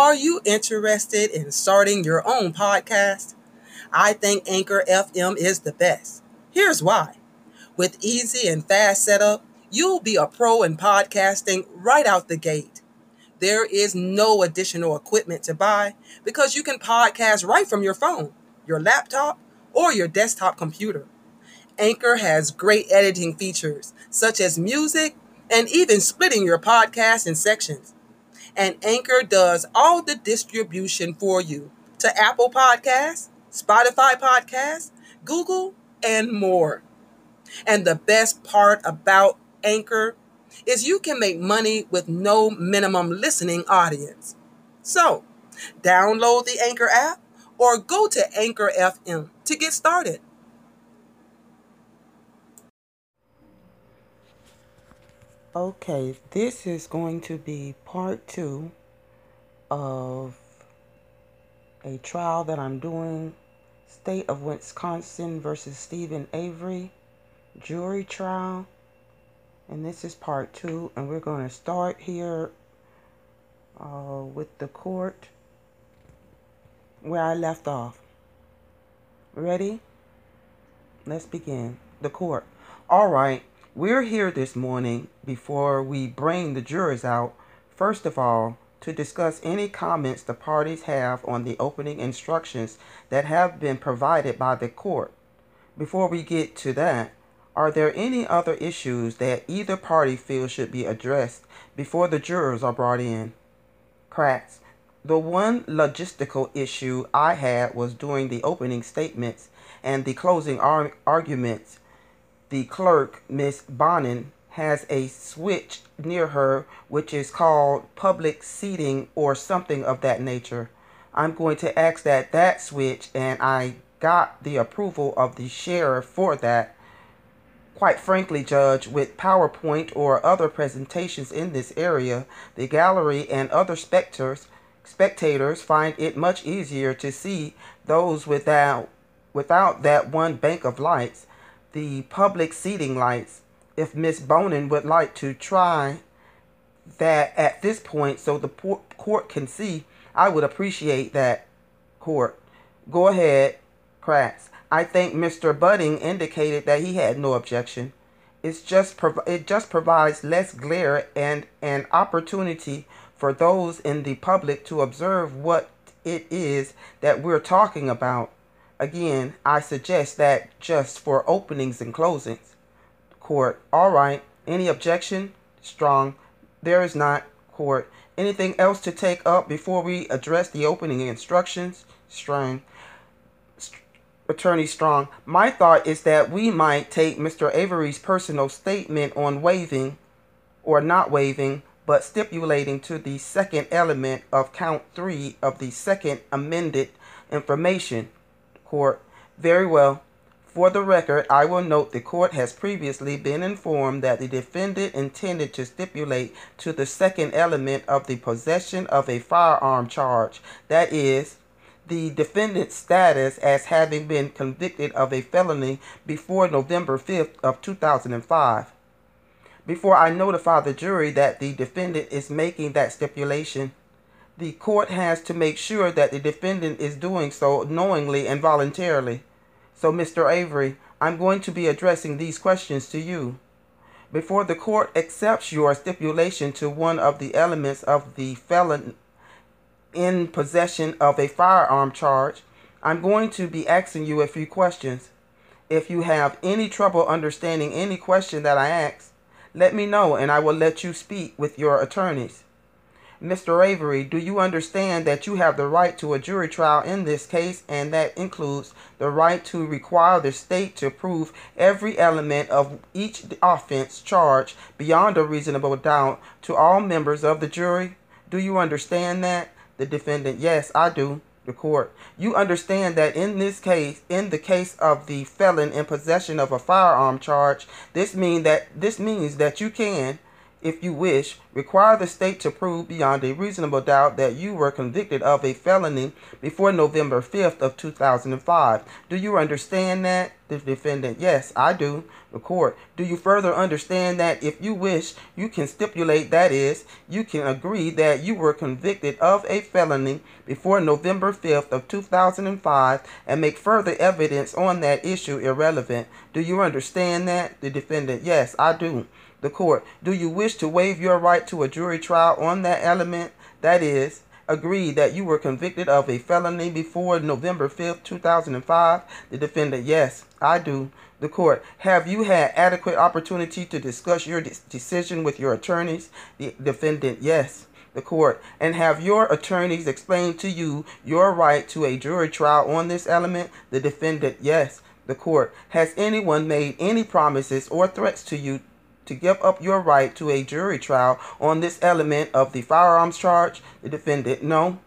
Are you interested in starting your own podcast? I think Anchor FM is the best. Here's why. With easy and fast setup, you'll be a pro in podcasting right out the gate. There is no additional equipment to buy because you can podcast right from your phone, your laptop, or your desktop computer. Anchor has great editing features such as music and even splitting your podcast in sections. And Anchor does all the distribution for you to Apple Podcasts, Spotify Podcasts, Google, and more. And the best part about Anchor is you can make money with no minimum listening audience. So, download the Anchor app or go to Anchor FM to get started. Okay, this is going to be part two of a trial that I'm doing State of Wisconsin versus Steven Avery jury trial. And this is part two, and we're going to start here uh, with the court where I left off. Ready? Let's begin. The court. All right. We're here this morning before we bring the jurors out, first of all, to discuss any comments the parties have on the opening instructions that have been provided by the court. Before we get to that, are there any other issues that either party feels should be addressed before the jurors are brought in? Kratz. The one logistical issue I had was during the opening statements and the closing ar- arguments the clerk, Miss Bonin, has a switch near her which is called public seating or something of that nature. I'm going to ask that that switch, and I got the approval of the sheriff for that. Quite frankly, Judge, with PowerPoint or other presentations in this area, the gallery and other spectators spectators find it much easier to see those without without that one bank of lights the public seating lights if Miss Bonin would like to try that at this point so the court can see. I would appreciate that, court. Go ahead, Kratz. I think Mr. Buting indicated that he had no objection. It's just it just provides less glare and an opportunity for those in the public to observe what it is that we're talking about. Again, I suggest that just for openings and closings. Court, all right. Any objection? Strang. There is not. Court. Anything else to take up before we address the opening instructions? Strang. Attorney Strang. My thought is that we might take Mr. Avery's personal statement on waiving or not waiving, but stipulating to the second element of count three of the second amended information Court. Very well. For the record, I will note the court has previously been informed that the defendant intended to stipulate to the second element of the possession of a firearm charge, that is, the defendant's status as having been convicted of a felony before November 5th of 2005. Before I notify the jury that the defendant is making that stipulation, the court has to make sure that the defendant is doing so knowingly and voluntarily. So, Mr. Avery, I'm going to be addressing these questions to you. Before the court accepts your stipulation to one of the elements of the felon in possession of a firearm charge, I'm going to be asking you a few questions. If you have any trouble understanding any question that I ask, let me know and I will let you speak with your attorneys. Mr. Avery, do you understand that you have the right to a jury trial in this case, and that includes the right to require the state to prove every element of each offense charge beyond a reasonable doubt to all members of the jury? Do you understand that? The defendant, yes, I do. The court, you understand that in this case, in the case of the felon in possession of a firearm charge, this mean that this means that you can if you wish, require the state to prove beyond a reasonable doubt that you were convicted of a felony before November 5th of 2005. Do you understand that? The defendant, yes, I do. The court, do you further understand that if you wish, you can stipulate that is, you can agree that you were convicted of a felony before November 5th of 2005 and make further evidence on that issue irrelevant. Do you understand that? The defendant, yes, I do the court. Do you wish to waive your right to a jury trial on that element? That is, agree that you were convicted of a felony before November 5th, 2005? The defendant, yes, I do. The court, have you had adequate opportunity to discuss your de- decision with your attorneys? The defendant, yes. The court, and have your attorneys explained to you your right to a jury trial on this element? The defendant, yes. The court, has anyone made any promises or threats to you to give up your right to a jury trial on this element of the firearms charge? The defendant, no.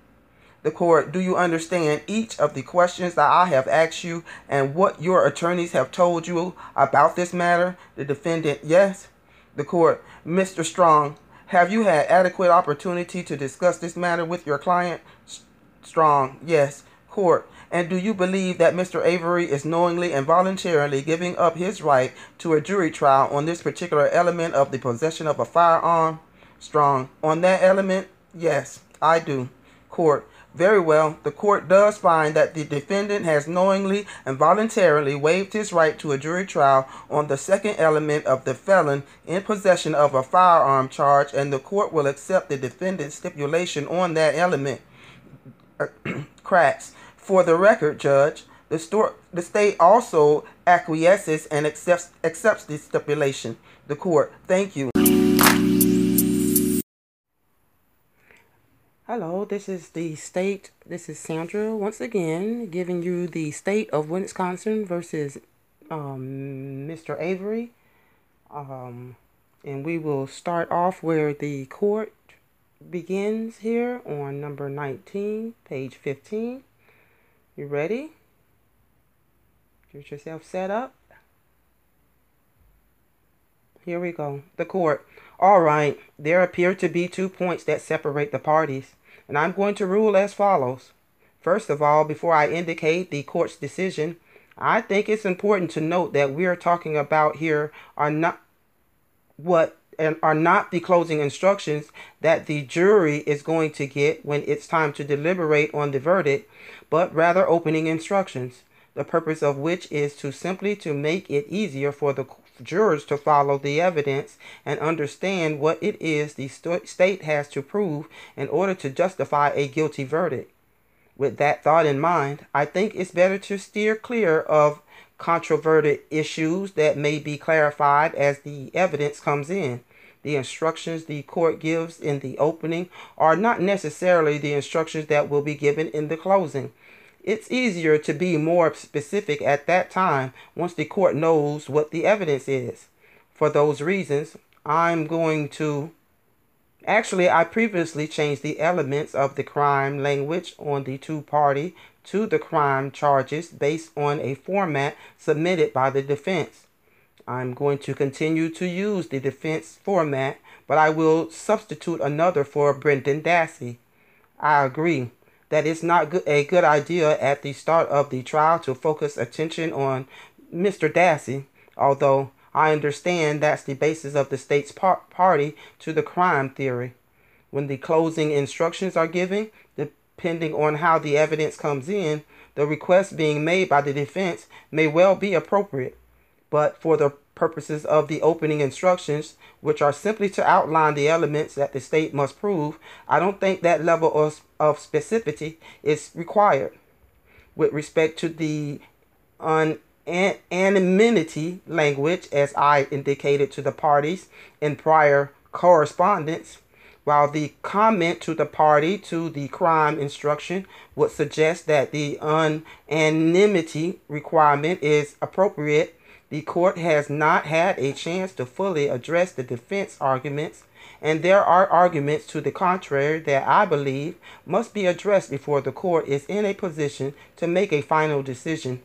The court, do you understand each of the questions that I have asked you and what your attorneys have told you about this matter? The defendant, yes. The court, Mr. Strang, have you had adequate opportunity to discuss this matter with your client? Strang, yes. Court, and do you believe that Mr. Avery is knowingly and voluntarily giving up his right to a jury trial on this particular element of the possession of a firearm? Strang. On that element? Yes, I do. Court. Very well. The court does find that the defendant has knowingly and voluntarily waived his right to a jury trial on the second element of the felon in possession of a firearm charge, and the court will accept the defendant's stipulation on that element. Kratz. For the record, Judge, the, store, the state also acquiesces and accepts, accepts the stipulation. The court, thank you. Hello, this is the state. This is Sandra once again giving you the state of Wisconsin versus um, Mr. Avery. Um, and we will start off where the court begins here on number 19, page 15. You ready? Get yourself set up. Here we go. The court. All right. There appear to be two points that separate the parties, and I'm going to rule as follows. First of all, before I indicate the court's decision, I think it's important to note that we are talking about here are not what and are not the closing instructions that the jury is going to get when it's time to deliberate on the verdict, but rather opening instructions, the purpose of which is to simply to make it easier for the jurors to follow the evidence and understand what it is the state has to prove in order to justify a guilty verdict. With that thought in mind, I think it's better to steer clear of controverted issues that may be clarified as the evidence comes in. The instructions the court gives in the opening are not necessarily the instructions that will be given in the closing. It's easier to be more specific at that time once the court knows what the evidence is. For those reasons, I'm going to Actually, I previously changed the elements of the crime language on the two party to the crime charges based on a format submitted by the defense. I'm going to continue to use the defense format, but I will substitute another for Brendan Dassey. I agree that it's not a good idea at the start of the trial to focus attention on Mr. Dassey, although I understand that's the basis of the state's par- party to the crime theory. When the closing instructions are given, depending on how the evidence comes in, the request being made by the defense may well be appropriate. But for the purposes of the opening instructions, which are simply to outline the elements that the state must prove, I don't think that level of, of specificity is required. With respect to the unanimity language, as I indicated to the parties in prior correspondence, while the comment to the party to the crime instruction would suggest that the unanimity requirement is appropriate, the court has not had a chance to fully address the defense arguments, and there are arguments to the contrary that I believe must be addressed before the court is in a position to make a final decision.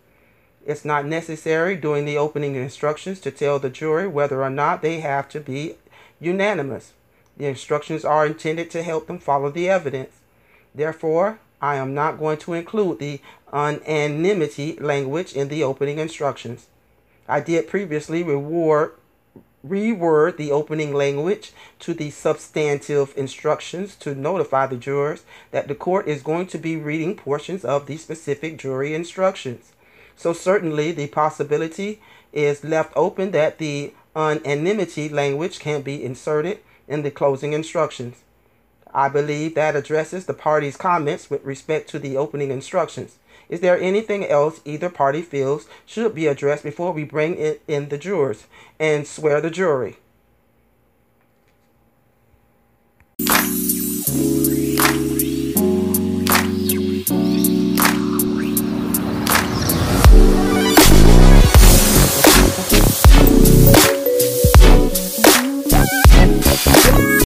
It's not necessary during the opening instructions to tell the jury whether or not they have to be unanimous. The instructions are intended to help them follow the evidence. Therefore, I am not going to include the unanimity language in the opening instructions. I did previously reward, reword the opening language to the substantive instructions to notify the jurors that the court is going to be reading portions of the specific jury instructions. So, certainly, the possibility is left open that the unanimity language can be inserted in the closing instructions. I believe that addresses the party's comments with respect to the opening instructions. Is there anything else either party feels should be addressed before we bring in the jurors and swear the jury?